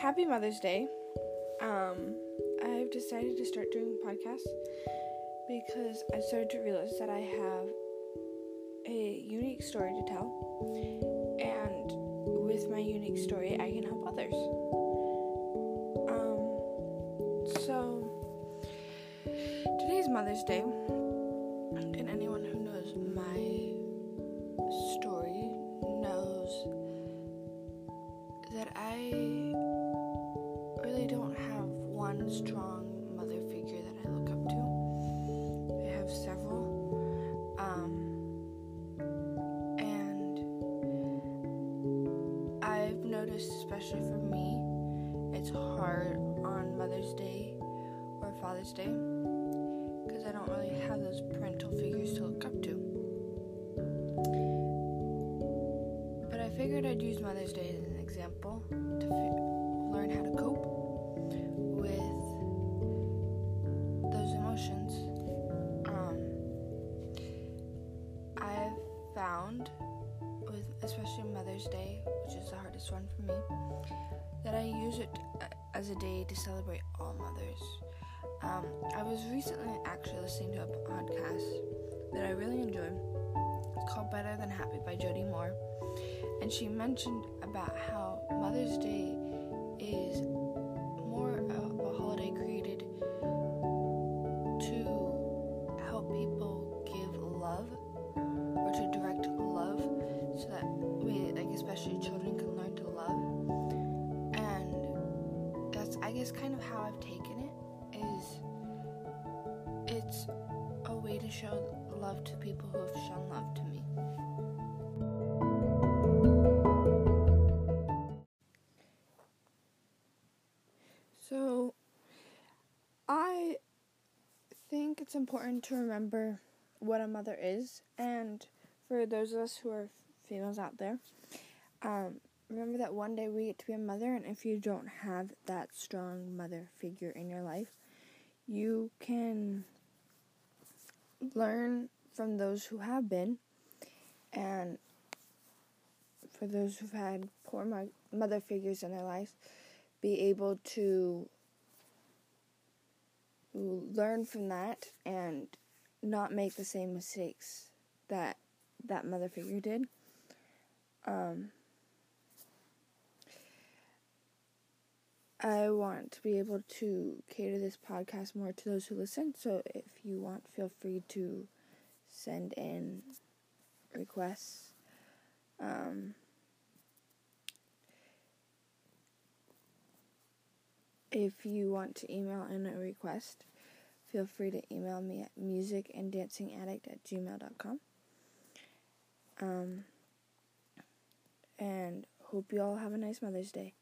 happy Mother's Day. Um, I've decided to start doing podcasts because I started to realize that I have a unique story to tell, and with my unique story, I can help others. Um, so today's Mother's Day, and anyone who knows my story knows that I don't have one strong mother figure that I look up to. I have several. Um, and I've noticed, especially for me, it's hard on Mother's Day or Father's Day because I don't really have those parental figures to look up to. But I figured I'd use Mother's Day as an example to fi- learn how to cope found, with especially Mother's Day, which is the hardest one for me, that I use it as a day to celebrate all mothers. Um, I was recently actually listening to a podcast that I really enjoy. It's called Better Than Happy by Jody Moore. And she mentioned about how Mother's Day is especially children, can learn to love. And that's, I guess, kind of how I've taken it is it's a way to show love to people who have shown love to me. So, I think it's important to remember what a mother is, and for those of us who are females out there, um, remember that one day we get to be a mother, and if you don't have that strong mother figure in your life, you can learn from those who have been, and for those who've had poor mo- mother figures in their life, be able to learn from that and not make the same mistakes that that mother figure did. Um, I want to be able to cater this podcast more to those who listen. So if you want, feel free to send in requests. Um, if you want to email in a request, feel free to email me at musicanddancingaddict at gmail.com. Um, and hope you all have a nice Mother's Day.